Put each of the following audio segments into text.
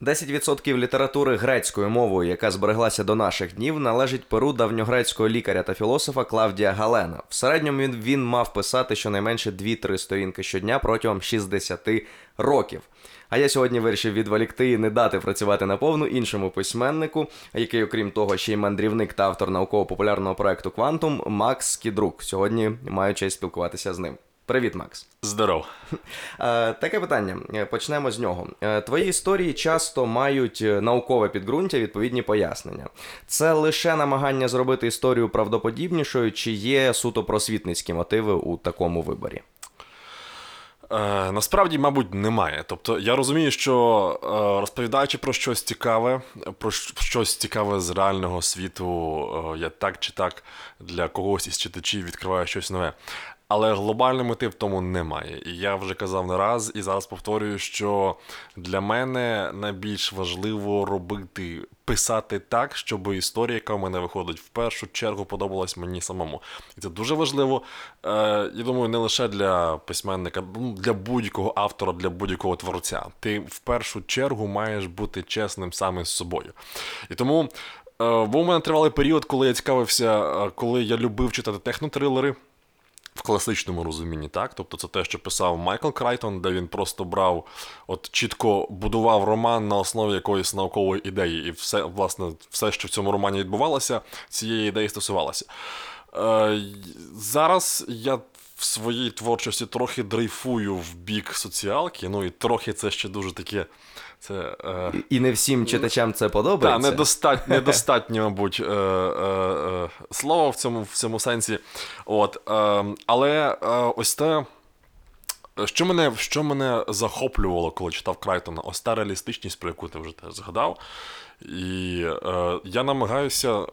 10% літератури грецькою мовою, яка збереглася до наших днів, належить перу давньогрецького лікаря та філософа Клавдія Галена. В середньому він, він мав писати щонайменше 2-3 сторінки щодня протягом 60 років. А я сьогодні вирішив відволікти і не дати працювати наповну іншому письменнику, який, окрім того, ще й мандрівник та автор науково-популярного проекту Квантум Макс Кідрук. Сьогодні маю честь спілкуватися з ним. Привіт, Макс. Здоров. Е, Таке питання. Е, Почнемо з нього. Е, Твої історії часто мають наукове підґрунтя, відповідні пояснення. Це лише намагання зробити історію правдоподібнішою, чи є суто просвітницькі мотиви у такому виборі? Е, насправді, мабуть, немає. Тобто, я розумію, що е, розповідаючи про щось цікаве, про щось цікаве з реального світу, е, я так чи так для когось із читачів відкриваю щось нове. Але глобальний мотив в тому немає. І я вже казав не раз, і зараз повторюю, що для мене найбільш важливо робити, писати так, щоб історія, яка в мене виходить, в першу чергу подобалась мені самому. І це дуже важливо. Е, я думаю, не лише для письменника, ну, для будь-якого автора, для будь-якого творця. Ти в першу чергу маєш бути чесним саме з собою. І тому. е, Був у мене тривалий період, коли я цікавився, е, коли я любив читати технотрилери, в класичному розумінні, так? Тобто це те, що писав Майкл Крайтон, де він просто брав, от чітко будував роман на основі якоїсь наукової ідеї, і все, власне, все, що в цьому романі відбувалося, цієї ідеї стосувалося. Е, зараз я в своїй творчості трохи дрейфую в бік соціалки, ну і трохи це ще дуже таке. Це, е, І не всім читачам це так, подобається. недостатньо, недостатньо, мабуть, е, е, е, слова в цьому, в цьому сенсі. От, е, але е, ось те, що мене, що мене захоплювало, коли читав Крайтона, ось та реалістичність, про яку ти вже згадав. І е, я намагаюся е,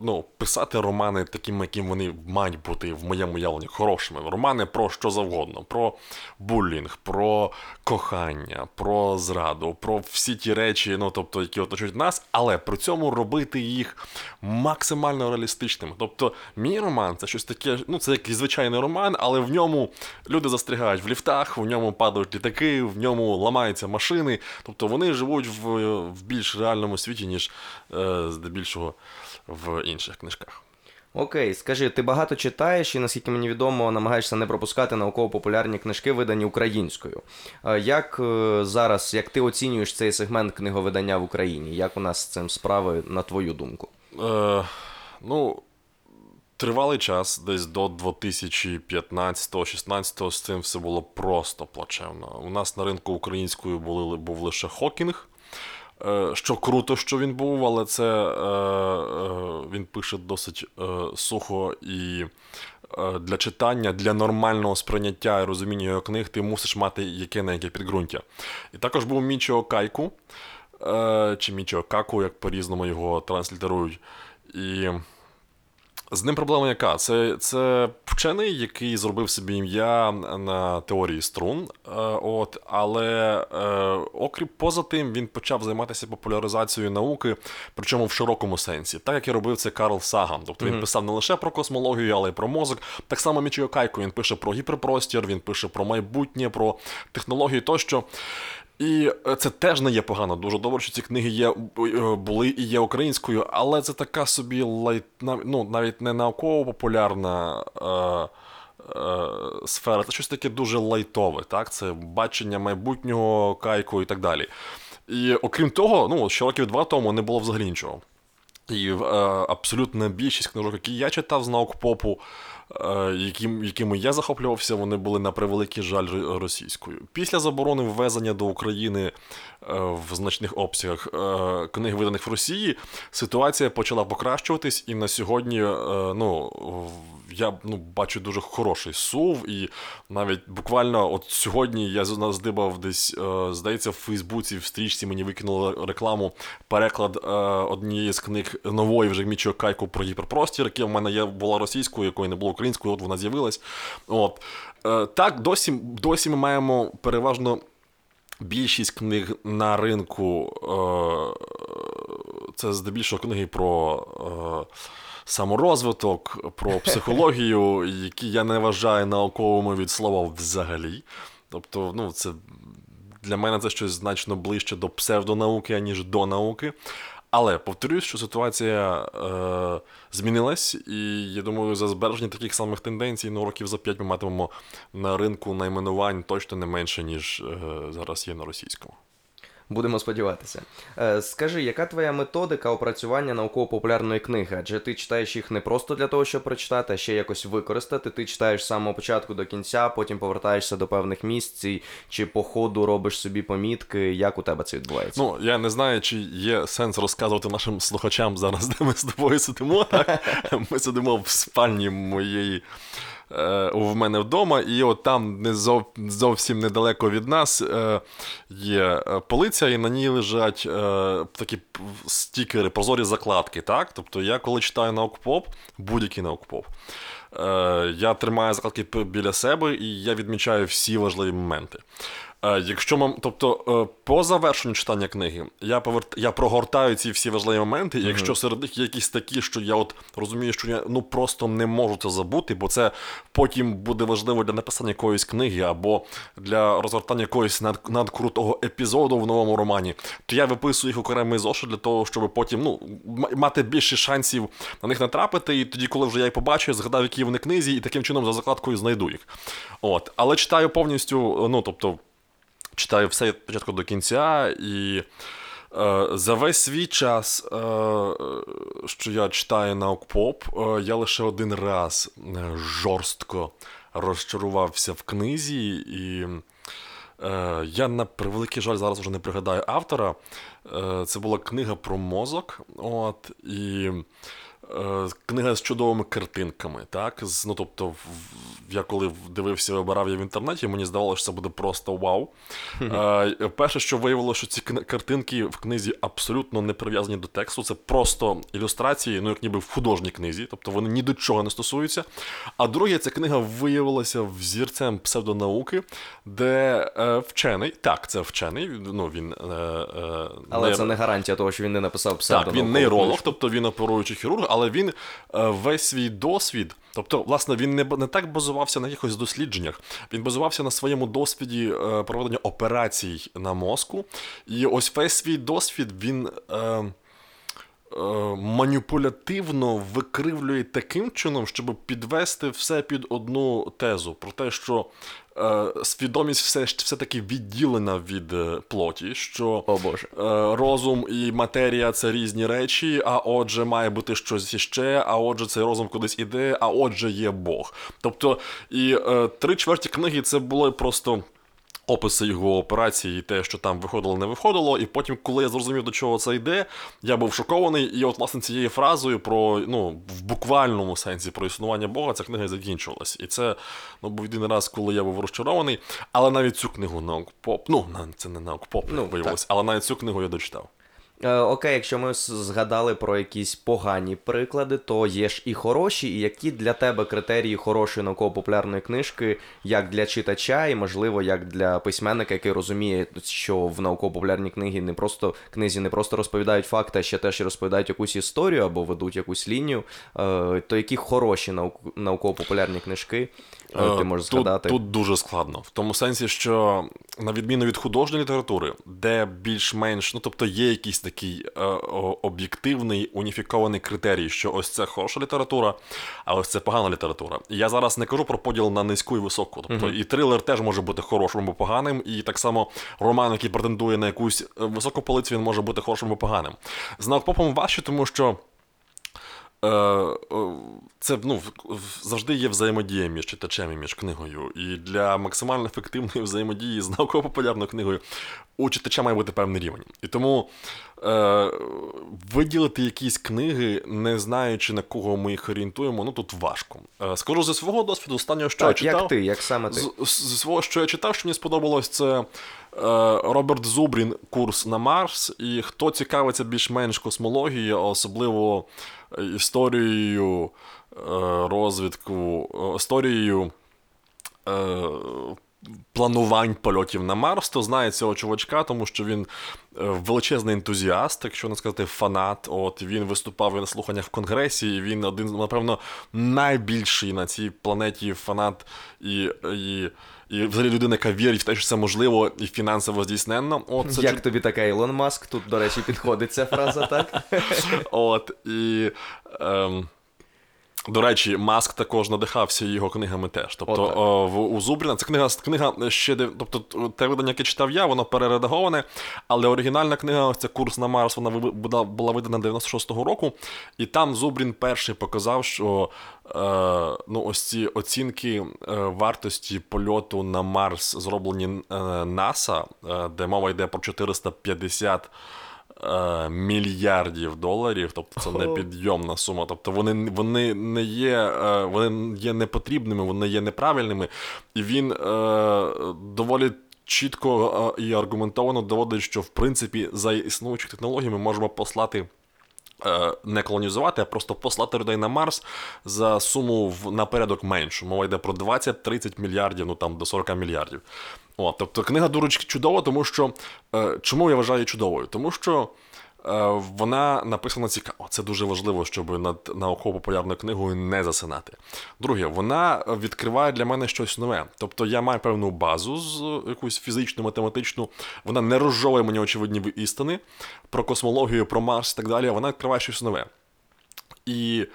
ну, писати романи такими, яким вони мають бути в моєму уявленні хорошими. Романи про що завгодно: про булінг, про кохання, про зраду, про всі ті речі, ну тобто, які оточують нас, але при цьому робити їх максимально реалістичними. Тобто, мій роман це щось таке, ну це якийсь звичайний роман, але в ньому люди застрягають в ліфтах, в ньому падають літаки, в ньому ламаються машини. Тобто вони живуть в, в більш реальному світі, ніж е, здебільшого в інших книжках. Окей, скажи, ти багато читаєш і, наскільки мені відомо, намагаєшся не пропускати науково-популярні книжки, видані українською. Е, Як е, зараз, як ти оцінюєш цей сегмент книговидання в Україні? Як у нас з цим справи, на твою думку? Е, ну, тривалий час, десь до 2015-16 з цим все було просто плачевно. У нас на ринку українською були, був лише Хокінг. Е, Що круто, що він був, але це е, е, він пише досить сухо і для читання, для нормального сприйняття і розуміння його книг ти мусиш мати яке на яке підґрунтя. І також був Мічо Кайку, чи Мічо Каку, як по-різному його транслітерують. І з ним проблема яка? Це, це вчений, який зробив собі ім'я на теорії струн. Е, от, але е, окрім поза тим, він почав займатися популяризацією науки, причому в широкому сенсі, так як і робив це Карл Саган. Тобто він писав не лише про космологію, але й про мозок. Так само Мічіо Кайко, він пише про гіперпростір, він пише про майбутнє, про технології тощо. І е, це теж не є погано. Дуже добре, що ці книги є, е, були і є українською, але це така собі light, ну, навіть не науково-популярна е, е, сфера, це щось таке дуже лайтове, так? Це бачення майбутнього Кайку і так далі. І окрім того, ну, ще років два тому не було взагалі нічого. І е, абсолютна більшість книжок, які я читав з наукпопу, яким, якими я захоплювався, вони були на превеликий жаль російською. Після заборони ввезення до України е, в значних обсягах е, книг, виданих в Росії, ситуація почала покращуватись, і на сьогодні е, ну, я ну, бачу дуже хороший сув, і навіть буквально от сьогодні я здибав десь, е, здається, в Фейсбуці в стрічці мені викинули рекламу переклад е, однієї з книг нової вже Мічо Кайку про гіперпростір, яка в мене є, була російською, якої не було українською, от вона з'явилась. От. Е, так, досі, досі ми маємо переважно. Більшість книг на ринку е, це здебільшого книги про е, саморозвиток, про психологію, які я не вважаю науковими від слова взагалі. Тобто, ну, це для мене це щось значно ближче до псевдонауки, аніж до науки. Але повторюсь, що ситуація е, змінилась, і я думаю, за збереження таких самих тенденцій ну, років за п'ять ми матимемо на ринку найменувань точно не менше, ніж е, зараз є на російському. Будемо сподіватися. Е, скажи, яка твоя методика опрацювання науково-популярної книги? Адже ти читаєш їх не просто для того, щоб прочитати, а ще якось використати. Ти читаєш з самого початку до кінця, потім повертаєшся до певних місць, чи по ходу робиш собі помітки. Як у тебе це відбувається? Ну, я не знаю, чи є сенс розказувати нашим слухачам зараз, де ми з тобою сидимо. Так? Ми сидимо в спальні моєї. Е, В мене вдома, і от там не зов, зовсім недалеко від нас е, є е, полиця, і на ній лежать е, такі стікери, прозорі закладки. Так? Тобто я коли читаю наукпоп, будь-який наукпоп, е, я тримаю закладки біля себе і я відмічаю всі важливі моменти. Е, Якщо мам, тобто е, по завершенню читання книги я поверт, я прогортаю ці всі важливі моменти. і Якщо серед них є якісь такі, що я от розумію, що я ну просто не можу це забути, бо це потім буде важливо для написання якоїсь книги або для розгортання якогось над, надкрутого епізоду в новому романі, то я виписую їх окремий зошит для того, щоб потім ну мати більше шансів на них натрапити. І тоді, коли вже я їх побачу, я згадав, які вони книзі, і таким чином за закладкою знайду їх. От, але читаю повністю, ну тобто читаю все від початку до кінця, і е, за весь свій час, е, що я читаю наукпоп, е, я лише один раз е, жорстко розчарувався в книзі, і е, я на превеликий жаль зараз вже не пригадаю автора. Е, це була книга про мозок. От, і книга з чудовими картинками. Так? З, ну, тобто, я коли дивився, вибирав її в інтернеті, мені здавалося, що це буде просто вау. Е, перше, що виявилося, що ці картинки в книзі абсолютно не прив'язані до тексту, це просто ілюстрації, ну як ніби в художній книзі, тобто вони ні до чого не стосуються. А друге, ця книга виявилася взірцем псевдонауки, де е, вчений, так, це вчений, ну він. Е, е, Але не- це не гарантія того, що він не написав так, він нейролог, тобто він оперуючий хірург, але він е, весь свій досвід, тобто, власне, він не, не так базувався на якихось дослідженнях, він базувався на своєму досвіді е, проведення операцій на мозку. І ось весь свій досвід він. Е, е, Маніпулятивно викривлює таким чином, щоб підвести все під одну тезу про те, що свідомість все, ж- все-таки відділена від е, плоті, що О Боже. Е, розум і матерія це різні речі, а отже, має бути щось іще, а отже, цей розум кудись іде, а отже, є Бог. Тобто, і е, три чверті книги це було просто. Описи його операції, і те, що там виходило, не виходило. І потім, коли я зрозумів, до чого це йде, я був шокований. І от, власне, цією фразою про ну, в буквальному сенсі про існування Бога ця книга закінчилась. закінчувалась. І це ну, був єдиний раз, коли я був розчарований. Але навіть цю книгу наукпоп, ну на- це не наукпоп, Ну, виявилось, але навіть цю книгу я дочитав. Е, окей, якщо ми згадали про якісь погані приклади, то є ж і хороші, і які для тебе критерії хорошої науково-популярної книжки, як для читача, і можливо, як для письменника, який розуміє, що в науково-популярній книгі не просто книзі не просто розповідають факти, а ще теж розповідають якусь історію або ведуть якусь лінію. Е, то які хороші науково-популярні книжки ти Е, можеш тут, згадати? Тут дуже складно. В тому сенсі, що на відміну від художньої літератури, де більш-менш, ну тобто є якийсь такий е, об'єктивний уніфікований критерій, що ось це хороша література, а ось це погана література. І я зараз не кажу про поділ на низьку і високу. Тобто і трилер теж може бути хорошим або поганим, і так само роман, який претендує на якусь е, високу полицю, він може бути хорошим або поганим. З наукпопом важче, тому що. Е, е, Це ну, завжди є взаємодія між читачем і між книгою. І для максимально ефективної взаємодії з науково-популярною книгою у читача має бути певний рівень. І тому е, виділити якісь книги, не знаючи на кого ми їх орієнтуємо, ну тут важко. Е, скажу зі свого досвіду, останнього, що так, я читав. як ти, як саме ти? З, з- зі свого, що я читав, що мені сподобалось, це е, Роберт Зубрін курс на Марс. І хто цікавиться більш-менш космологією, особливо е, історією е, розвитку, е, історією. Е, планувань польотів на Марс, то знає цього чувачка, тому що він величезний ентузіаст, якщо не сказати фанат. От він виступав і на слуханнях в Конгресі, і він один, напевно, найбільший на цій планеті фанат і. і і взагалі людина, яка вірить в те, що це можливо і фінансово здійсненно. От, це Як чу- тобі така Ілон Маск? Тут, до речі, підходить ця фраза, так? От і. Ем, до речі, Маск також надихався його книгами теж. Тобто о, в, у Зубріна це книга, книга ще де- тобто те видання, яке читав я, воно перередаговане, але оригінальна книга, ось ця курс на Марс, вона була, була видана 96-го року, і там Зубрін перший показав, що е, ну, ось ці оцінки е, вартості польоту на Марс зроблені е, НАСА, е, де мова йде про 450 е, мільярдів доларів, тобто це непідйомна сума. Тобто вони, вони не є, е, вони є непотрібними, вони є неправильними, і він е, доволі. Чітко е, і аргументовано доводить, що в принципі за існуючих технологій ми можемо послати не колонізувати, а просто послати людей на Марс за суму в напередок меншу. Мова йде про 20-30 мільярдів, ну там до 40 мільярдів. О, тобто книга дуже чудова, тому що е, чому я вважаю чудовою? Тому що е, вона написана цікаво. Це дуже важливо, щоб над науково-популярною книгою не засинати. Друге, вона відкриває для мене щось нове. Тобто я маю певну базу з е, якусь фізичну, математичну. Вона не розжовує мені очевидні істини про космологію, про Марс і так далі. Вона відкриває щось нове. І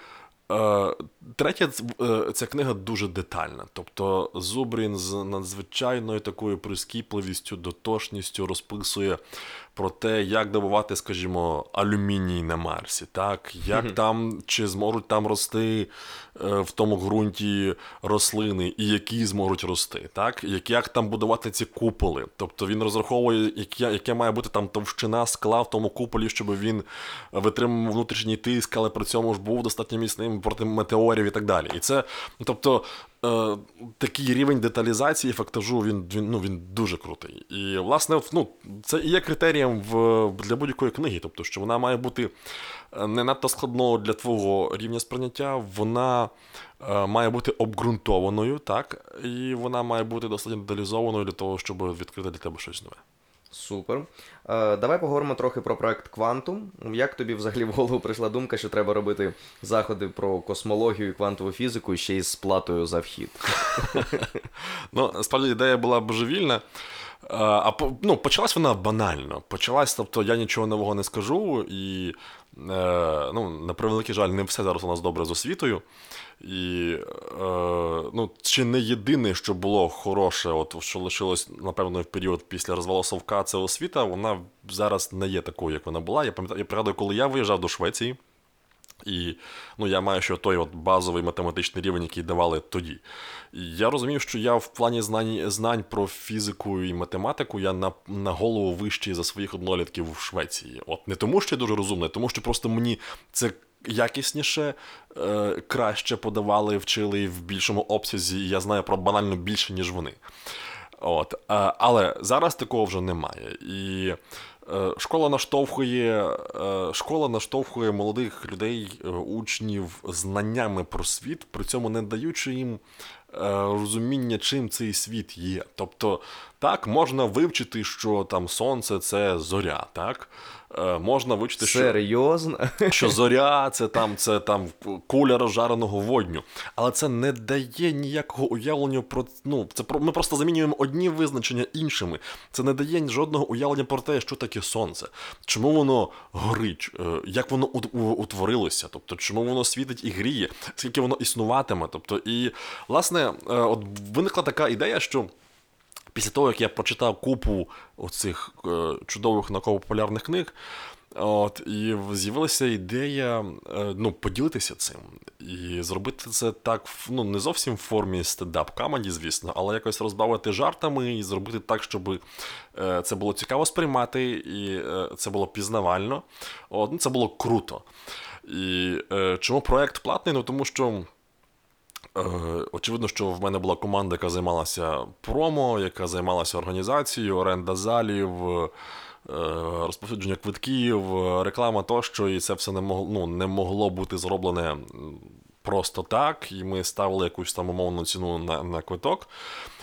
е, третє, е, ця книга дуже детальна. Тобто Зубрін з надзвичайною такою прискіпливістю, дотошністю розписує про те, як добувати, скажімо, алюміній на Марсі, так, як там, чи зможуть там рости е, в тому ґрунті рослини, і які зможуть рости, так, як, як там будувати ці куполи. Тобто він розраховує, яке, яке має бути там товщина скла в тому куполі, щоб він витримував внутрішній тиск, але при цьому ж був достатньо міцним проти метеорів і так далі. І це, тобто, е, такий рівень деталізації фактажу він, він, ну, він дуже крутий. І, власне, ну, це є критерієм в, для будь-якої книги, тобто, що вона має бути е, не надто складною для твого рівня сприйняття, вона е, має бути обґрунтованою, так, і вона має бути достатньо деталізованою для того, щоб відкрити для тебе щось нове. Супер. Е, давай поговоримо трохи про проект Квантум. Як тобі взагалі в голову прийшла думка, що треба робити заходи про космологію і квантову фізику ще й з платою за вхід? Ну, справді ідея була божевільна. Е, А ну, почалась вона банально. Почалась, тобто я нічого нового не скажу, і е, ну, на превеликий жаль, не все зараз у нас добре з освітою. І е, ну, чи не єдине, що було хороше, от що лишилось, напевно, в період після розвалу Совка, це освіта, вона зараз не є такою, як вона була. Я пам'ятаю, я пригадую, коли я виїжджав до Швеції. І ну, я маю ще той от базовий математичний рівень, який давали тоді. Я розумів, що я в плані знань, знань про фізику і математику я на, на голову вищий за своїх однолітків в Швеції. От не тому, що я дуже розумний, тому що просто мені це якісніше, е, краще подавали, вчили в більшому обсязі, і я знаю про банально більше, ніж вони. От, е, але зараз такого вже немає. І е, школа наштовхує, е, школа наштовхує молодих людей, учнів знаннями про світ, при цьому не даючи їм розуміння, чим цей світ є. Тобто, так, можна вивчити, що там сонце це зоря, так? Е, можна вивчити, що Серйозно? що зоря це там, це там куля розжареного водню. Але це не дає ніякого уявлення про. Ну, це про ми просто замінюємо одні визначення іншими. Це не дає жодного уявлення про те, що таке сонце, чому воно горить, е, як воно утворилося, тобто чому воно світить і гріє, скільки воно існуватиме. Тобто, і власне, е, от виникла така ідея, що. Після того, як я прочитав купу оцих е, чудових науково-популярних книг, от, і з'явилася ідея е, ну, поділитися цим. І зробити це так, ну, не зовсім в формі стендап камеді, звісно, але якось розбавити жартами і зробити так, щоб е, це було цікаво сприймати, і це було пізнавально. От, ну, це було круто. І чому проект платний? Ну тому що. Е, Очевидно, що в мене була команда, яка займалася промо, яка займалася організацією, оренда залів, е, розповсюдження квитків, реклама тощо, і це все не могло, ну, не могло бути зроблене просто так. І ми ставили якусь там умовну ціну на, на квиток.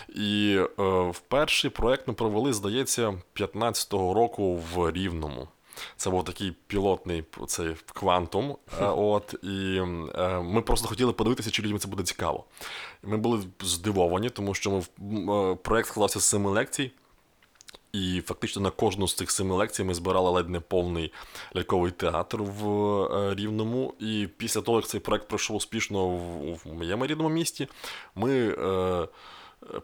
І е, в перший проект ми провели, здається, 15-го року в Рівному. Це був такий пілотний цей квантум. е, От, і е, ми просто хотіли подивитися, чи людям це буде цікаво. Ми були здивовані, тому що ми, е, проект складався з семи лекцій. І фактично на кожну з цих семи лекцій ми збирали ледь не повний ляльковий театр в Рівному. І після того, як цей проект пройшов успішно в, в моєму рідному місті, ми е,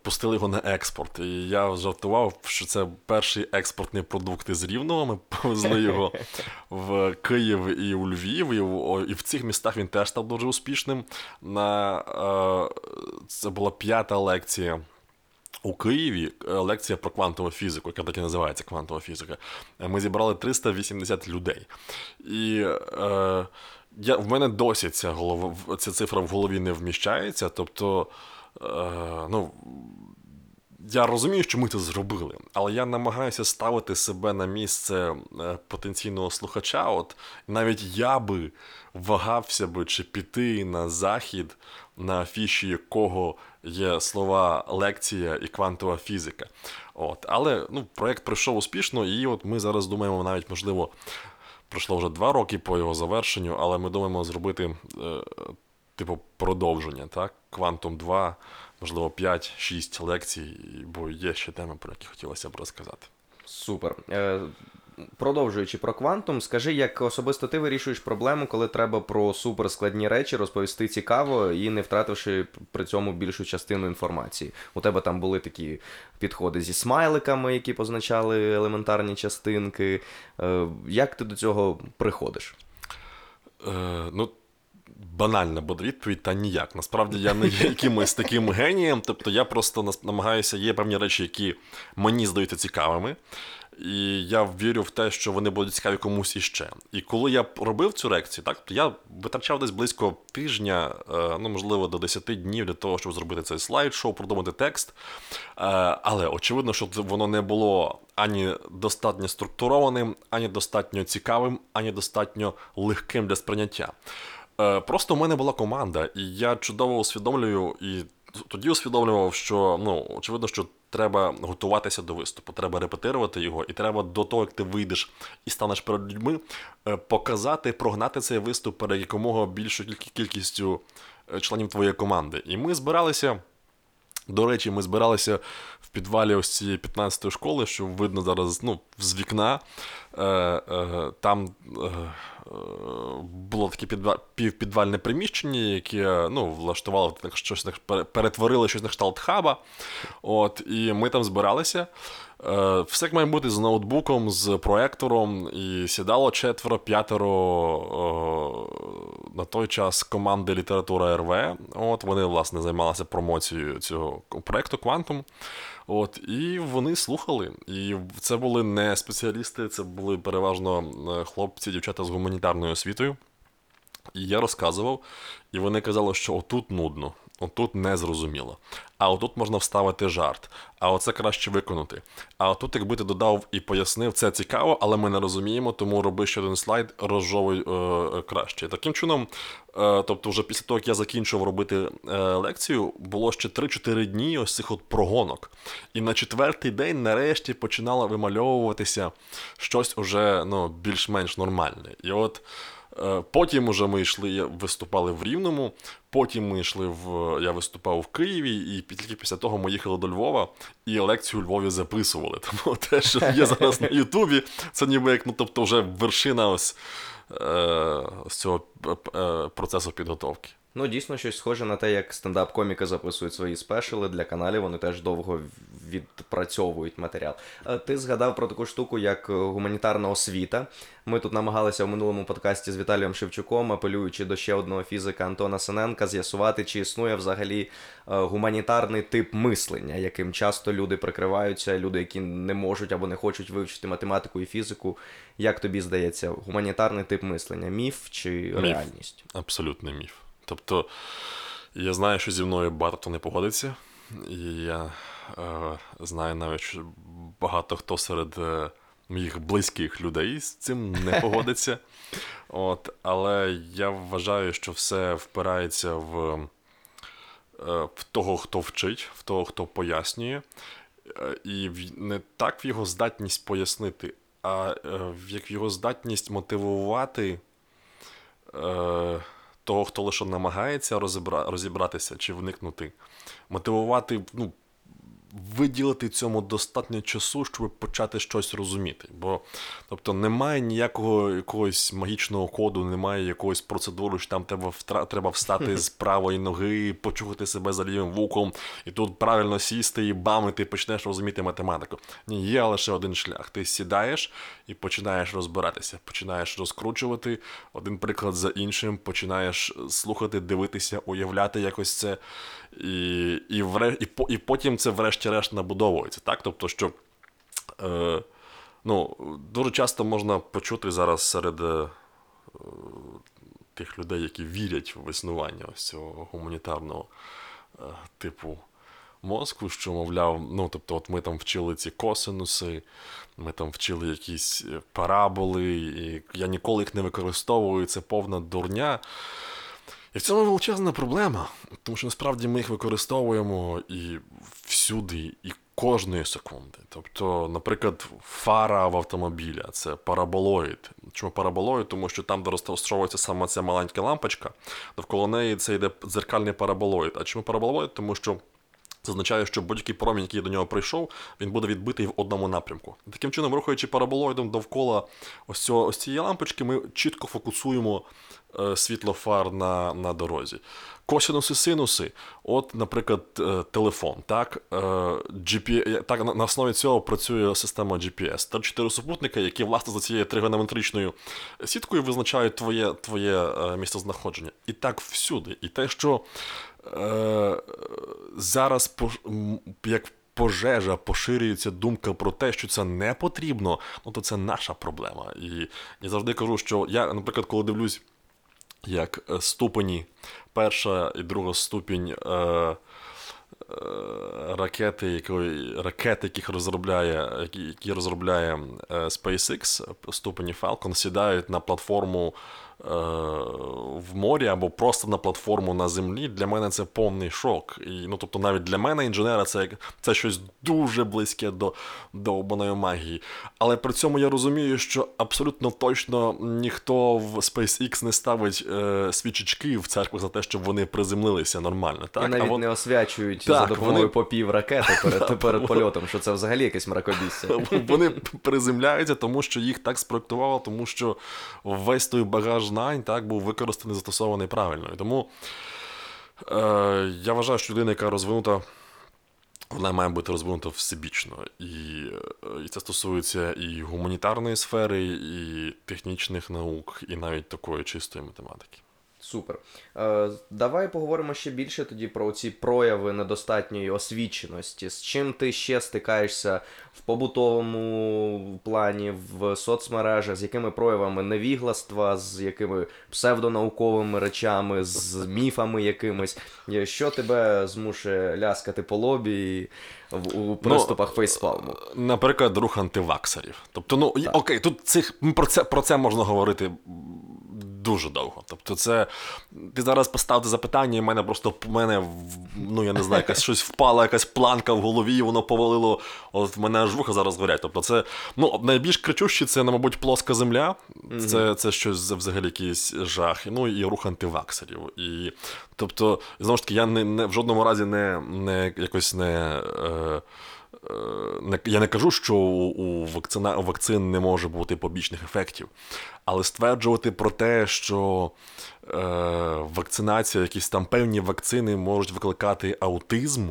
пустили його на експорт. І я жартував, що це перший експортний продукт із Рівного. Ми повезли його в Київ і у Львів. І в, і в цих містах він теж став дуже успішним. На, е, це була п'ята лекція. У Києві е, лекція про квантову фізику, яка так і називається квантова фізика. Е, Ми зібрали 380 людей. І е, я, в мене досі ця, голова, ця цифра в голові не вміщається. Тобто, ну, я розумію, що ми це зробили, але я намагаюся ставити себе на місце е, потенційного слухача. От навіть я би вагався би, чи піти на захід, на афіші якого є слова лекція і квантова фізика. От, але ну, проект пройшов успішно, і от ми зараз думаємо, навіть можливо. Пройшло вже два роки по його завершенню, але ми думаємо зробити е, типу продовження, так? Квантум 2, можливо, 5-6 лекцій, бо є ще теми, про які хотілося б розказати. Супер. Е, продовжуючи про квантум, скажи, як особисто ти вирішуєш проблему, коли треба про суперскладні речі розповісти цікаво і не втративши при цьому більшу частину інформації. У тебе там були такі підходи зі смайликами, які позначали елементарні частинки. Е, як ти до цього приходиш? Е, ну, банальна буде відповідь, та ніяк. Насправді я не є якимось таким генієм. Тобто я просто намагаюся, є певні речі, які мені здаються цікавими. І я вірю в те, що вони будуть цікаві комусь іще. І коли я робив цю лекцію, так, то я витрачав десь близько тижня, е, ну можливо, до 10 днів для того, щоб зробити цей слайд-шоу, продумати текст. Е, Але очевидно, що воно не було ані достатньо структурованим, ані достатньо цікавим, ані достатньо легким для сприйняття. Е, Просто в мене була команда, і я чудово усвідомлюю і тоді усвідомлював, що ну очевидно, що треба готуватися до виступу, треба репетирувати його, і треба до того, як ти вийдеш і станеш перед людьми, е, показати, прогнати цей виступ перед якомога більшою кількістю е, членів твоєї команди. І ми збиралися. До речі, ми збиралися в підвалі ось цієї 15-ї школи, що видно зараз ну, з вікна. Е, е, там було таке півпідвальне приміщення, яке ну, влаштувало щось перетворили щось на кшталт хаба. От, і ми там збиралися. Е, Все як має бути з ноутбуком, з проектором, і сідало четверо, п'ятеро е, на той час команди література РВ. От вони, власне, займалися промоцією цього проекту Quantum. От, і вони слухали. І це були не спеціалісти, це були переважно е, хлопці, дівчата з гуманітарною освітою. І я розказував, і вони казали, що отут нудно, отут незрозуміло. А отут можна вставити жарт, а оце краще виконати. А отут, якби ти додав і пояснив, це цікаво, але ми не розуміємо, тому роби ще один слайд, розжовуй е, краще. Таким чином, е, тобто, вже після того, як я закінчив робити е, лекцію, було ще 3-4 дні ось цих от прогонок. І на четвертий день нарешті починало вимальовуватися щось уже ну, більш-менш нормальне. І от. Е, Потім уже ми йшли, виступали в Рівному, потім ми йшли в. Я виступав в Києві, і тільки після того ми їхали до Львова і лекцію у Львові записували. Тому те, що є зараз на Ютубі, це ніби як ну, тобто вже вершина ось, е, ось цього е, процесу підготовки. Ну, дійсно, щось схоже на те, як стендап-коміки записують свої спешили для каналів, вони теж довго відпрацьовують матеріал. Е, Ти згадав про таку штуку, як е, гуманітарна освіта. Ми тут намагалися в минулому подкасті з Віталієм Шевчуком, апелюючи до ще одного фізика Антона Синенка, з'ясувати, чи існує взагалі е, гуманітарний тип мислення, яким часто люди прикриваються, люди, які не можуть або не хочуть вивчити математику і фізику. Як тобі здається, гуманітарний тип мислення міф чи реальність? Абсолютний міф. Тобто, я знаю, що зі мною багато не погодиться, і я знаю навіть, що багато хто серед е, моїх близьких людей з цим не погодиться. От, але я вважаю, що все впирається в в того, хто вчить, в того, хто пояснює, е, і не так в його здатність пояснити, а е, як в його здатність мотивувати е, того, хто лише намагається розібра, розібратися чи вникнути, мотивувати, ну, виділити цьому достатньо часу, щоб почати щось розуміти. Бо тобто немає ніякого якогось магічного коду, немає якоїсь процедури, що там треба, втра- треба встати з правої ноги, почухати себе за лівим вухом, і тут правильно сісти і бам, і ти почнеш розуміти математику. Ні, є лише один шлях. Ти сідаєш і починаєш розбиратися, починаєш розкручувати один приклад за іншим, починаєш слухати, дивитися, уявляти якось це. І, і, вре, і, і потім це врешті-решт набудовується. Так? Тобто, що е, ну, дуже часто можна почути зараз серед е, тих людей, які вірять в існування ось цього гуманітарного е, типу мозку, що, мовляв, ну, тобто, от ми там вчили ці косинуси, ми там вчили якісь е, параболи, і я ніколи їх не використовую, це повна дурня. І в цьому величезна проблема, тому що насправді ми їх використовуємо і всюди, і кожної секунди. Тобто, наприклад, фара в автомобіля це параболоїд. Чому параболоїд? Тому що там, де розташовується саме ця маленька лампочка, довкола неї це йде дзеркальний параболоїд. А чому параболоїд? Тому що це означає, що будь-який промінь, який до нього прийшов, він буде відбитий в одному напрямку. Таким чином, рухаючи параболоїдом довкола ось, цього, ось цієї лампочки, ми чітко фокусуємо е, світло фар на, на дорозі. Косинуси, синуси, от, наприклад, е, телефон. Так, е, GP, так на, основі цього працює система GPS. Та чотири супутника, які власне за цією тригонометричною сіткою визначають твоє, твоє місцезнаходження. І так всюди. І те, що е, зараз як пожежа поширюється думка про те, що це не потрібно, ну то це наша проблема. І я завжди кажу, що я, наприклад, коли дивлюсь, як е, ступені, перша і друга ступінь. Е, Ракети, якої, ракети, яких розробляє, які, які розробляє SpaceX, ступені Falcon, сідають на платформу в морі або просто на платформу на землі. Для мене це повний шок. І, ну, тобто, навіть для мене, інженера, це, це щось дуже близьке до довбаної магії. Але при цьому я розумію, що абсолютно точно ніхто в SpaceX не ставить е, свічечки в церкву за те, щоб вони приземлилися нормально. Так? і навіть а вон- не освячують Так, за допомогою вони- попів ракети перед, перед польотом, що це взагалі якесь мракобісся. Вони приземляються, тому що їх так спроектувало, тому що весь той багаж знань так, був використаний, застосований правильно. І тому е, я вважаю, що людина, яка розвинута, вона має бути розвинута всебічно. І, е, і це стосується і гуманітарної сфери, і технічних наук, і навіть такої чистої математики. Супер. Е, давай поговоримо ще більше тоді про ці прояви недостатньої освіченості. З чим ти ще стикаєшся в побутовому плані, в соцмережах, з якими проявами невігластва, з якими псевдонауковими речами, з міфами якимись. Е, Що тебе змушує ляскати по лобі в- у приступах фейспалму? Наприклад, рух антиваксерів. Тобто, ну і- окей, тут цих про це про це можна говорити дуже довго. Тобто, це ти зараз поставити запитання, і в мене просто в мене ну я не знаю, якась щось впала, якась планка в голові, і воно повалило. От в мене аж вуха зараз горять. Тобто, це ну найбільш кричуще це, мабуть, плоска земля. Це, це щось взагалі якийсь жах. Ну і рух антиваксерів. І тобто, знову ж таки, я не, не в жодному разі не, не якось не. Е, я не кажу, що у, вакцина, у вакцин не може бути побічних ефектів, але стверджувати про те, що е, вакцинація, якісь там певні вакцини можуть викликати аутизм.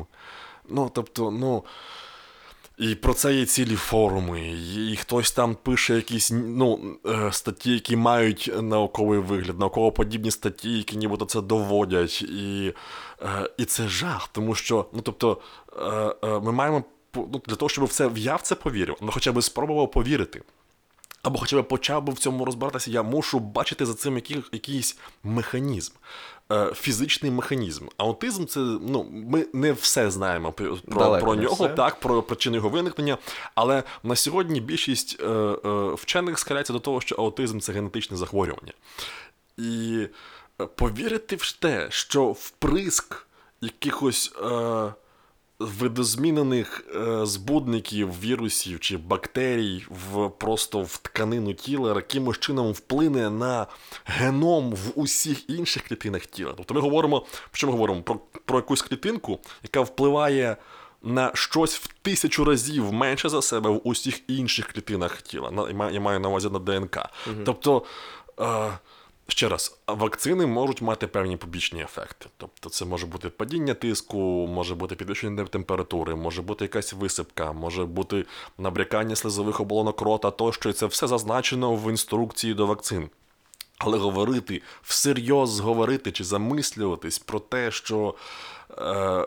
Ну, тобто, ну. І про це є цілі форуми, і хтось там пише якісь ну, е, статті, які мають науковий вигляд, науково-подібні статті, які нібито це доводять. І, е, і це жах, тому що ну, тобто, е, е, ми маємо ну, для того, щоб в це я в це повірив, ну хоча б спробував повірити. Або хоча б почав би в цьому розбиратися, я мушу бачити за цим який, якийсь механізм, е, фізичний механізм. Аутизм це ну, ми не все знаємо про, Далеко про нього, все. так, про причини його виникнення. Але на сьогодні більшість е, е, вчених схиляється до того, що аутизм це генетичне захворювання. І е, повірити в те, що вприск якихось е, видозмінених е, збудників, вірусів чи бактерій в просто в тканину тіла якимось чином вплине на геном в усіх інших клітинах тіла. Тобто ми говоримо, що ми говоримо? Про, про якусь клітинку, яка впливає на щось в тисячу разів менше за себе в усіх інших клітинах тіла. Я маю- на увазі на ДНК. Тобто. Е, Ще раз, вакцини можуть мати певні побічні ефекти. Тобто, це може бути падіння тиску, може бути підвищення температури, може бути якась висипка, може бути набрякання слизових оболонок рота тощо. І це все зазначено в інструкції до вакцин. Але говорити, всерйоз говорити чи замислюватись про те, що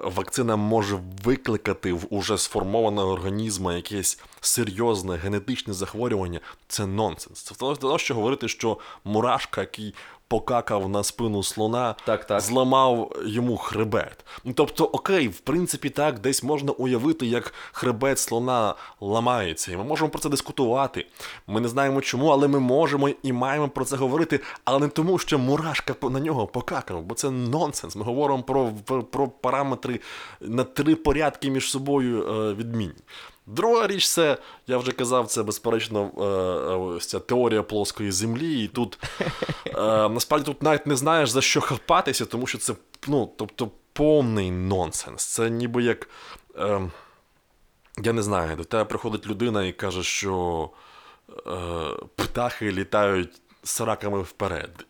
вакцина може викликати в уже сформованого організму якесь серйозне генетичне захворювання, це нонсенс. Це того, що говорити, що мурашка, який покакав на спину слона, Так, так. зламав йому хребет. Ну, тобто, окей, в принципі, так, десь можна уявити, як хребет слона ламається. І ми можемо про це дискутувати. Ми не знаємо чому, але ми можемо і маємо про це говорити, але не тому, що мурашка на нього покакав, бо це нонсенс. Ми говоримо про, про, параметри на три порядки між собою е, відмінні. Друга річ, це, я вже казав, це безперечно е, ось ця теорія плоскої землі. І тут е, насправді тут навіть не знаєш за що хапатися, тому що це ну, тобто, повний нонсенс. Це ніби як. Е, я не знаю, до тебе приходить людина і каже, що е, птахи літають сраками вперед.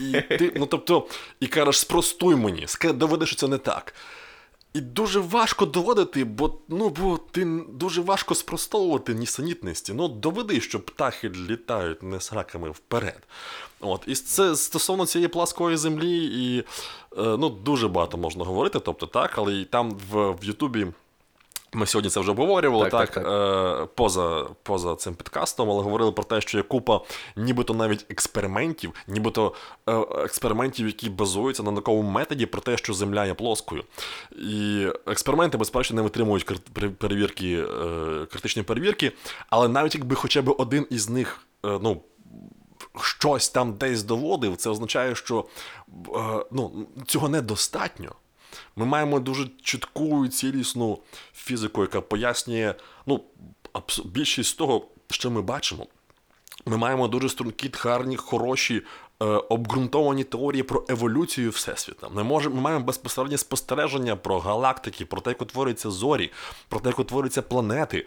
І, і ти, ну тобто, і кажеш, спростуй мені, доведи, що це не так. І дуже важко доводити, бо ну бо ти дуже важко спростовувати нісенітності. Ну доведи, що птахи літають не сраками вперед. От, і це стосовно цієї пласкової землі, і е, ну дуже багато можна говорити. Тобто так, але і там в, в Ютубі. Ми сьогодні це вже обговорювали, Так, так, так, Е, поза, поза цим підкастом, але говорили про те, що є купа нібито навіть експериментів, нібито е, експериментів, які базуються на науковому методі про те, що Земля є плоскою. І експерименти, безперечно, не витримують кр- перевірки, е, критичної перевірки, але навіть якби хоча б один із них, е, ну, щось там десь доводив, це означає, що е, ну, цього недостатньо. Ми маємо дуже чітку і цілісну фізику, яка пояснює ну, більшість того, що ми бачимо. Ми маємо дуже стрункі, гарні, хороші, обґрунтовані теорії про еволюцію Всесвіта. Ми, можемо, ми маємо безпосереднє спостереження про галактики, про те, як утворюються зорі, про те, як утворюються планети.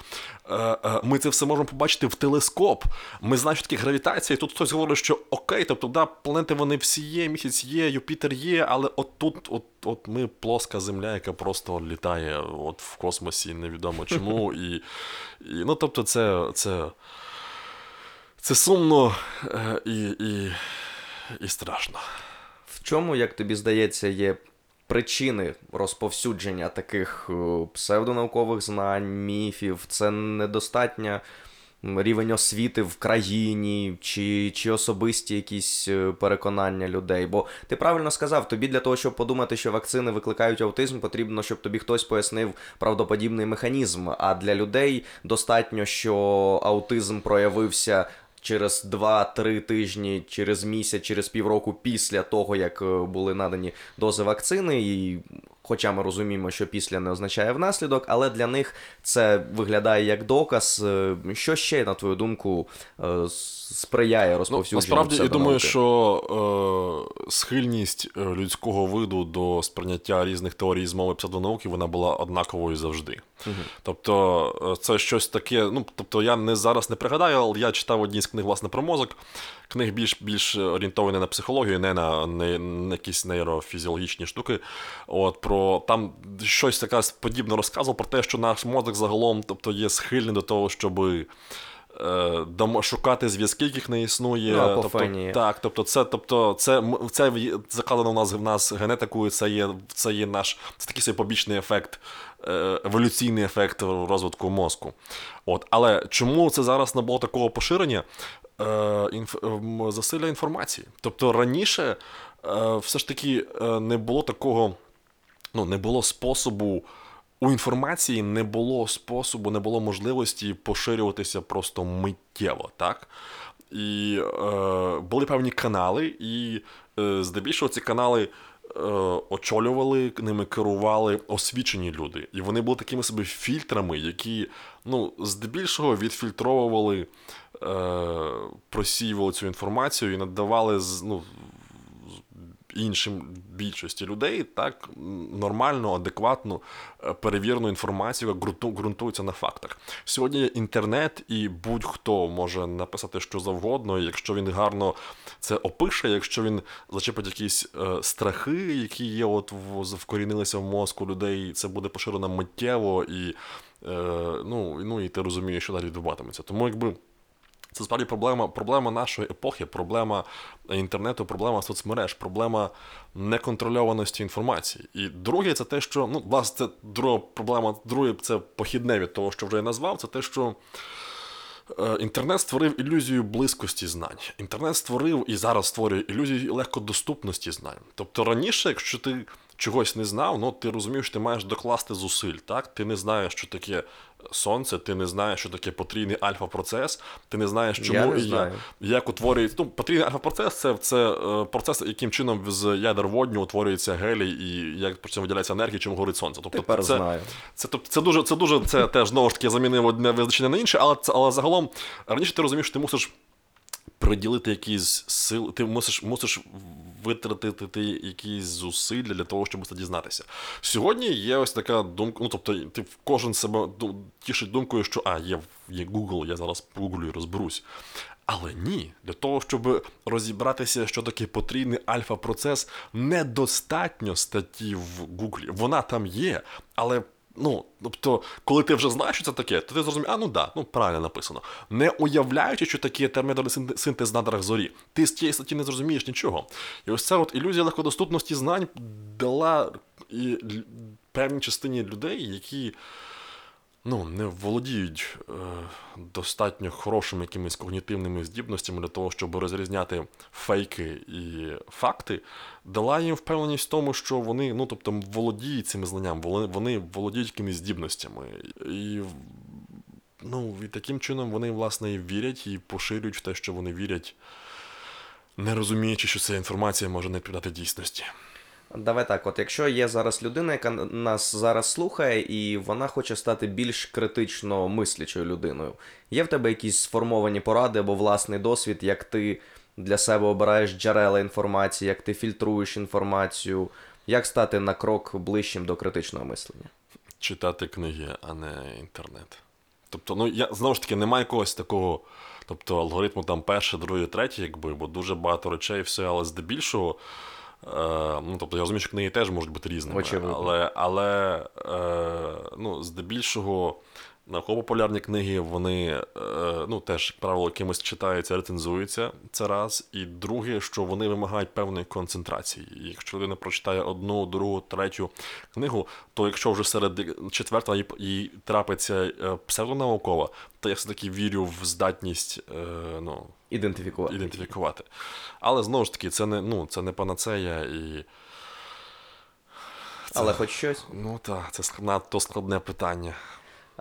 Е, е, ми це все можемо побачити в телескоп. Ми знаємо, що таке гравітація. І тут хтось говорить, що окей, тобто, да, планети вони всі є, місяць є, Юпітер є, але от тут, от, от ми плоска земля, яка просто літає от в космосі, невідомо чому. І, і ну, тобто, це. це це сумно е, і, і, і страшно. В чому, як тобі здається, є причини розповсюдження таких е, псевдонаукових знань, міфів? Це недостатня рівень освіти в країні, чи, чи особисті якісь е, переконання людей? Бо ти правильно сказав, тобі для того, щоб подумати, що вакцини викликають аутизм, потрібно, щоб тобі хтось пояснив правдоподібний механізм. А для людей достатньо, що аутизм проявився через 2-3 тижні, через місяць, через півроку після того, як е, були надані дози вакцини, і хоча ми розуміємо, що після не означає внаслідок, але для них це виглядає як доказ. Е, Що ще, на твою думку, е, сприяє Ну, розповсюдженню насправді, я думаю, що е, схильність е, людського виду до сприйняття різних теорій змови псевдонауки вона була однаковою завжди. Тобто, е, це щось таке. Ну, тобто, я не зараз не пригадаю, але я читав одні з книг, власне, про мозок. Книг більш більш орієнтовані на психологію, не на, не, на якісь нейрофізіологічні штуки. От, про, там щось таке подібне розказував про те, що наш мозок загалом тобто, є схильний до того, щоби. Е, Шукати зв'язки, яких не існує. Ну, тобто, так, тобто, це, тобто, це, це закладено в нас в нас генетикою, це є, це є наш це такий собі побічний ефект, е, еволюційний ефект розвитку мозку. От, але чому це зараз набуло такого поширення? Е, інф, засилля інформації. Тобто раніше е, все ж таки е, не було такого, ну, не було способу. У інформації не було способу, не було можливості поширюватися просто миттєво, так? І е, були певні канали, і е, здебільшого ці канали е, очолювали, ними керували освічені люди. І вони були такими собі фільтрами, які ну, здебільшого відфільтровували, е, просіювали цю інформацію і надавали ну, іншим більшості людей так нормальну, адекватну, е, перевірену інформацію, яка ґрунтується на фактах. Сьогодні інтернет, і будь-хто може написати що завгодно, якщо він гарно це опише, якщо він зачепить якісь е, страхи, які є, от в, вкорінилися в мозку людей, це буде поширено миттєво, і, е, ну, ну, і ти розумієш, що далі відбуватиметься. Тому якби. Це справді проблема, проблема нашої епохи, проблема інтернету, проблема соцмереж, проблема неконтрольованості інформації. І друге, це те, що ну, власне, друга проблема, друге, це похідне від того, що вже я назвав, це те, що е, інтернет створив ілюзію близькості знань. Інтернет створив і зараз створює ілюзію легкодоступності знань. Тобто раніше, якщо ти чогось не знав, ну ти розумієш, що ти маєш докласти зусиль. Так? Ти не знаєш, що таке сонце, ти не знаєш, що таке потрійний альфа-процес, ти не знаєш, чому не і знаю. як утворюється. Ну, потрійний альфа-процес це, це е, процес, яким чином з ядер водню утворюється гелій і як при цьому виділяється енергія, чим горить сонце. Тобто Тепер це, знаю. це, тобто, це дуже, це дуже, це теж знову ж таки замінив одне визначення на інше, але, це, але загалом раніше ти розумієш, що ти мусиш приділити якісь сили, ти мусиш, мусиш витратити ти якісь зусилля для того, щоб це дізнатися. Сьогодні є ось така думка, ну тобто, ти кожен себе тішить думкою, що а, є, є Google, я зараз погуглю і розберусь. Але ні, для того, щоб розібратися, що таке потрійний альфа-процес, недостатньо статті в Гуглі. Вона там є, але Ну, тобто, коли ти вже знаєш, що це таке, то ти зрозумієш, а ну да, ну правильно написано. Не уявляючи, що таке термінальний синтез на надрах зорі, ти з цієї статті не зрозумієш нічого. І ось ця от ілюзія легкодоступності знань дала і певній частині людей, які ну, не володіють е, достатньо хорошими якимись когнітивними здібностями для того, щоб розрізняти фейки і факти, дала їм впевненість в тому, що вони, ну тобто, володіють цими знаннями, вони, вони володіють якимись здібностями. І ну, і таким чином вони, власне, і вірять і поширюють в те, що вони вірять, не розуміючи, що ця інформація може не відповідати дійсності. Давай так, от якщо є зараз людина, яка нас зараз слухає, і вона хоче стати більш критично мислячою людиною, є в тебе якісь сформовані поради або власний досвід, як ти для себе обираєш джерела інформації, як ти фільтруєш інформацію, як стати на крок ближчим до критичного мислення? читати книги, а не інтернет. Тобто, ну я знову ж таки немає якогось такого, тобто алгоритму там перше, друге, третє, якби, бо дуже багато речей, все, але здебільшого. Е, ну, тобто я розумію, що книги теж можуть бути різними. Очевидно. Але, але е, ну, здебільшого науково-популярні книги, вони е, ну, теж, як правило, кимось читаються, рецензуються. Це раз. І друге, що вони вимагають певної концентрації. І якщо людина прочитає одну, другу, третю книгу, то якщо вже серед четвертої їй- трапиться е, псевдонаукова, то я все-таки вірю в здатність е, ну, Ідентифікувати. ідентифікувати. Але знову ж таки, це не, ну, це не панацея і. Але хоч щось. Ну так, це надто складне питання.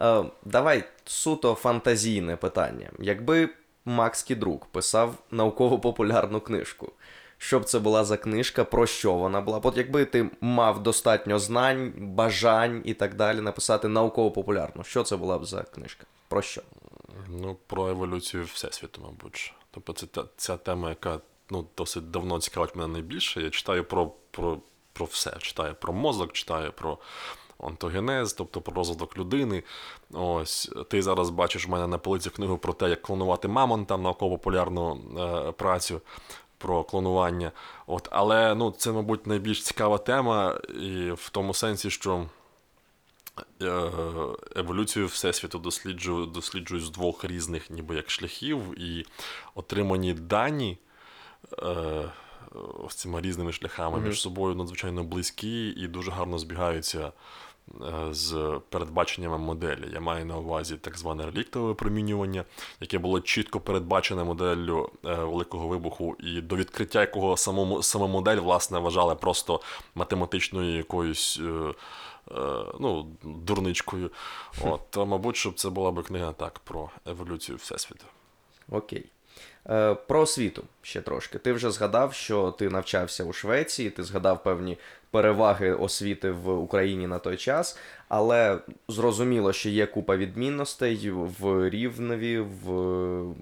Е, давай суто фантазійне питання. Якби Макс Кідрук писав науково-популярну книжку, що б це була за книжка, про що вона була? От якби ти мав достатньо знань, бажань і так далі написати науково-популярну, що це була б за книжка? Про що? Ну, про еволюцію Всесвіту, мабуть. Тобто це та, ця тема, яка ну, досить давно цікавить мене найбільше. Я читаю про, про, про все. Читаю про мозок, читаю про онтогенез, тобто про розвиток людини. Ось ти зараз бачиш в мене на полиці книгу про те, як клонувати мамонта, науково-популярну е, працю. Про клонування. От, але ну, це, мабуть, найбільш цікава тема, і в тому сенсі, що е, еволюцію Всесвіту досліджую, досліджую з двох різних ніби як шляхів, і отримані дані е, ось цими різними шляхами між собою надзвичайно близькі і дуже гарно збігаються е, з передбаченнями моделі. Я маю на увазі так зване реліктове випромінювання, яке було чітко передбачене моделлю е, Великого вибуху, і до відкриття якого самому, сама модель, власне, вважали просто математичною якоюсь. е, е, Ну, дурничкою. От, то, мабуть, щоб це була б книга так про еволюцію Всесвіту. Окей. Е, Про освіту ще трошки. Ти вже згадав, що ти навчався у Швеції, ти згадав певні переваги освіти в Україні на той час, але зрозуміло, що є купа відмінностей в Рівневі, в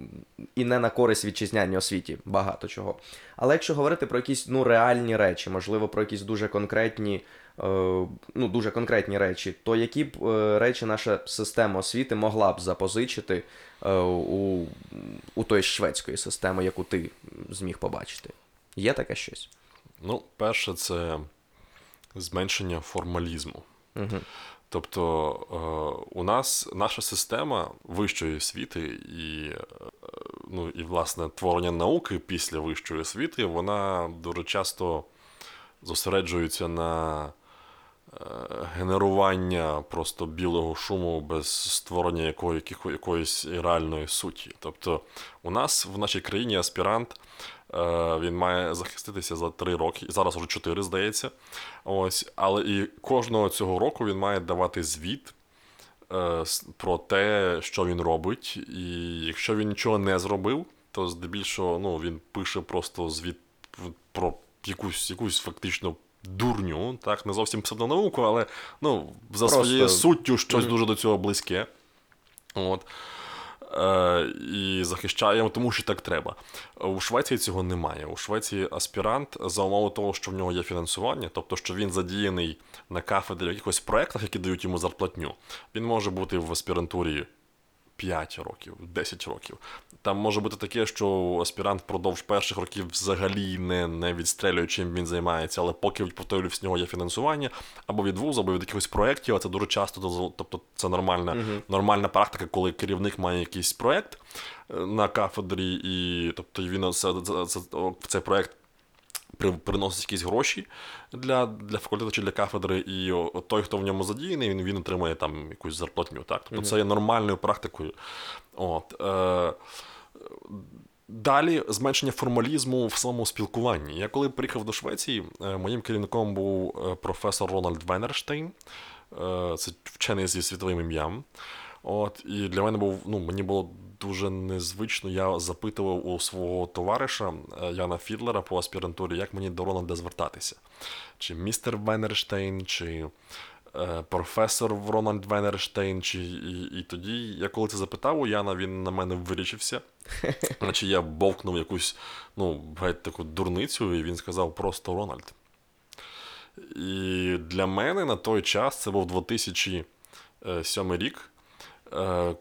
і не на користь вітчизняній освіті, багато чого. Але якщо говорити про якісь ну реальні речі, можливо, про якісь дуже конкретні. Е, Ну, дуже конкретні речі, то які б е, речі наша система освіти могла б запозичити е, у, у тої шведської системи, яку ти зміг побачити? Є таке щось? Ну, перше, це зменшення формалізму. Угу. Тобто у нас наша система вищої освіти і, ну, і власне творення науки після вищої освіти, вона дуже часто зосереджується на генерування просто білого шуму без створення якої, яких- якоїсь реальної суті. Тобто у нас в нашій країні аспірант. е, Він має захиститися за три роки, зараз вже чотири, здається. Ось, але і кожного цього року він має давати звіт е, про те, що він робить. І якщо він нічого не зробив, то здебільшого ну, він пише просто звіт про якусь, якусь фактично дурню, так, не зовсім псевдонауку, але ну, за Просто- своєю суттю щось дуже до цього близьке. От. Е, і захищаємо, тому що так треба. У Швеції цього немає. У Швеції аспірант за умови того, що в нього є фінансування, тобто що він задіяний на кафедрі в якихось проєктах, які дають йому зарплатню. Він може бути в аспірантурі 5 років, 10 років. Там може бути таке, що аспірант впродовж перших років взагалі не, не відстрелює, чим він займається, але поки повторюсь, в нього є фінансування або від вузу, або від якихось проєктів, а це дуже часто тобто це нормальна, нормальна практика, коли керівник має якийсь проєкт е, на кафедрі, і тобто він це, це, це, цей проєкт приносить якісь гроші для, для факультету чи для кафедри, і той, хто в ньому задіяний, він, він отримує там якусь зарплатню. Так? Тобто це є нормальною практикою. От, е, Далі зменшення формалізму в самому спілкуванні. Я коли приїхав до Швеції, е, моїм керівником був е, професор Рональд Венерштейн. Е, Це вчений зі світовим ім'ям. От, і для мене був, ну, мені було дуже незвично. Я запитував у свого товариша е, Яна Фідлера по аспірантурі, як мені до Рональда звертатися. Чи містер Венерштейн, чи е, професор Рональд Венерштейн, чи і, і тоді, я коли це запитав у Яна, він на мене вирічився. Наче я бовкнув якусь, ну, геть таку дурницю, і він сказав просто Рональд. І для мене на той час це був 2007 рік,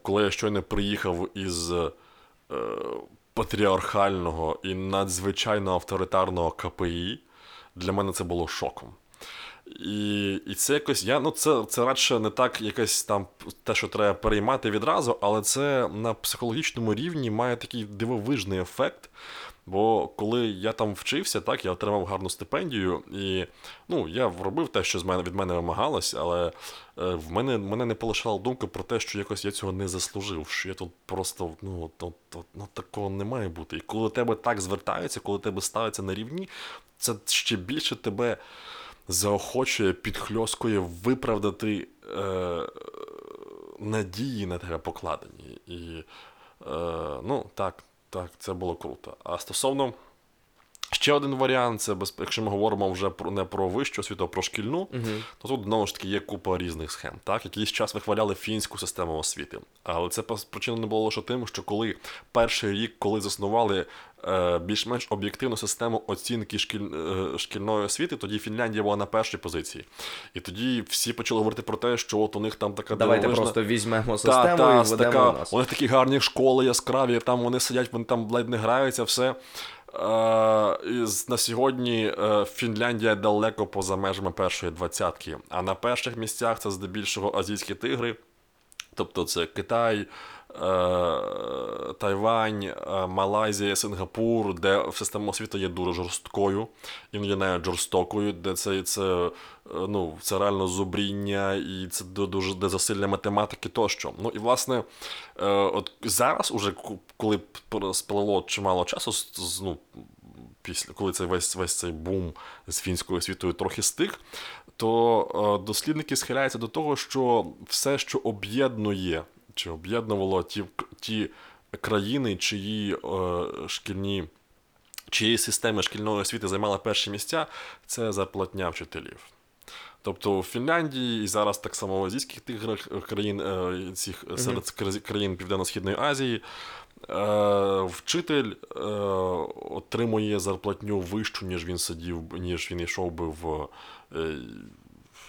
коли я щойно приїхав із е, патріархального і надзвичайно авторитарного КПІ. Для мене це було шоком. І, і це якось, я, ну це, це радше не так якесь там те, що треба переймати відразу, але це на психологічному рівні має такий дивовижний ефект. Бо коли я там вчився, так, я отримав гарну стипендію, і ну, я робив те, що з мене, від мене вимагалось, але е, в мене, мене не полишала думка про те, що якось я цього не заслужив, що я тут просто ну, то, то, ну, такого не має бути. І коли тебе так звертаються, коли тебе ставиться на рівні, це ще більше тебе заохочує, підхльоскує виправдати е, надії на тебе покладені. І е, ну, так, так, це було круто. А стосовно. Ще один варіант, це без, якщо ми говоримо вже про не про вищу освіту, а про шкільну, то тут знову ж таки є купа різних схем. Так, якийсь час вихваляли фінську систему освіти, але це причина не було лише тим, що коли перший рік, коли заснували більш-менш об'єктивну систему оцінки шкіль, е, шкільної освіти, тоді Фінляндія була на першій позиції. І тоді всі почали говорити про те, що от у них там така Давайте дивовижна... просто візьмемо систему та, і введемо така, у нас. У них такі гарні школи яскраві, там вони сидять, вони там ледь не граються, все. Е, і на сьогодні е, Фінляндія далеко поза межами першої двадцятки. А на перших місцях це здебільшого азійські тигри. Тобто це Китай, е, Тайвань, е, Малайзія, Сингапур, де система освіти є дуже жорсткою, іноді навіть жорстокою, де це, це, е, ну, це реально зубріння і це дуже де засилля математики тощо. Ну і власне, е, от зараз, уже коли спливло чимало часу, ну, після коли цей весь весь цей бум з фінською освітою трохи стих, то е, дослідники схиляються до того, що все, що об'єднує чи об'єднувало ті, ті країни, чиї е, шкільні. Чиї системи шкільної освіти займали перші місця, це зарплатня вчителів. Тобто в Фінляндії і зараз так само в азійських тих країн, е, цих серед країн Південно-Східної Азії, е, вчитель е, отримує зарплатню вищу, ніж він сидів, ніж він йшов би е, в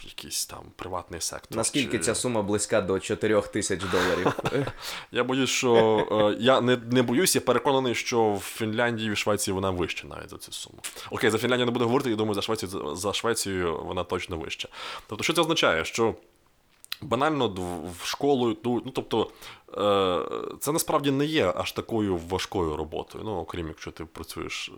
якийсь там приватний сектор. Наскільки чи- ця сума близька до 4 тисяч доларів? Я боюсь, що е, я не, не боюсь, я переконаний, що в Фінляндії і в Швеції вона вища навіть за цю суму. Окей, за Фінляндію не буду говорити, я думаю, за Швецію, за Швецію вона точно вища. Тобто, що це означає? Що банально в школу йдуть, ну тобто, е, це насправді не є аж такою важкою роботою. Ну, окрім якщо ти працюєш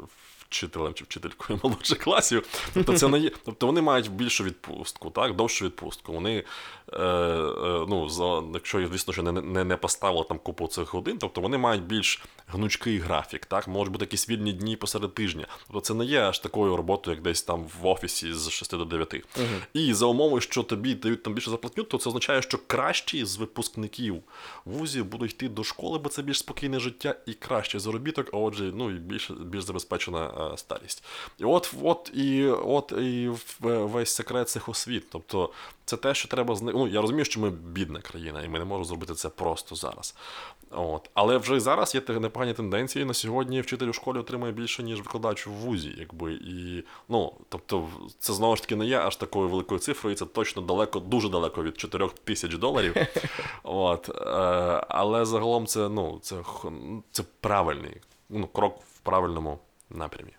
вчителем чи вчителькою молодших класів. Тобто, це не є, тобто вони мають більшу відпустку, так, довшу відпустку. Вони, е, е, ну, за, якщо, звісно, що не, не, не поставили там купу цих годин, тобто вони мають більш гнучкий графік, так, можуть бути якісь вільні дні посеред тижня. Тобто це не є аж такою роботою, як десь там в офісі з 6 до 9. І за умови, що тобі дають там більше заплатню, то це означає, що кращі з випускників вузів будуть йти до школи, бо це більш спокійне життя і кращий заробіток, а отже, ну і більш, більш забезпечена старість. І от, от і от і в- весь секрет цих освіт. Тобто, це те, що треба. Ну, я розумію, що ми бідна країна, і ми не можемо зробити це просто зараз. От. Але вже зараз є непогані тенденції. На сьогодні вчитель у школі отримує більше, ніж викладач в вузі. Якби. І, ну, тобто, це знову ж таки не є аж такою великою цифрою, і це точно далеко, дуже далеко від 4 тисяч доларів. От. Е, але загалом це, ну, це, це правильний ну, крок в правильному напрямі.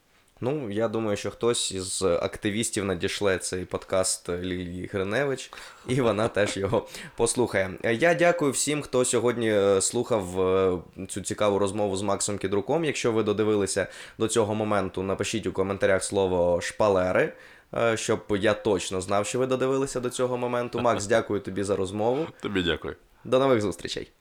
Ну, я думаю, що хтось із активістів надішле цей подкаст Лілії Гриневич, і вона теж його послухає. Я дякую всім, хто сьогодні е, слухав е, цю цікаву розмову з Максом Кідруком. Якщо ви додивилися до цього моменту, напишіть у коментарях слово шпалери. е, Щоб я точно знав, що ви додивилися до цього моменту. Макс, дякую тобі за розмову. Тобі дякую. До нових зустрічей.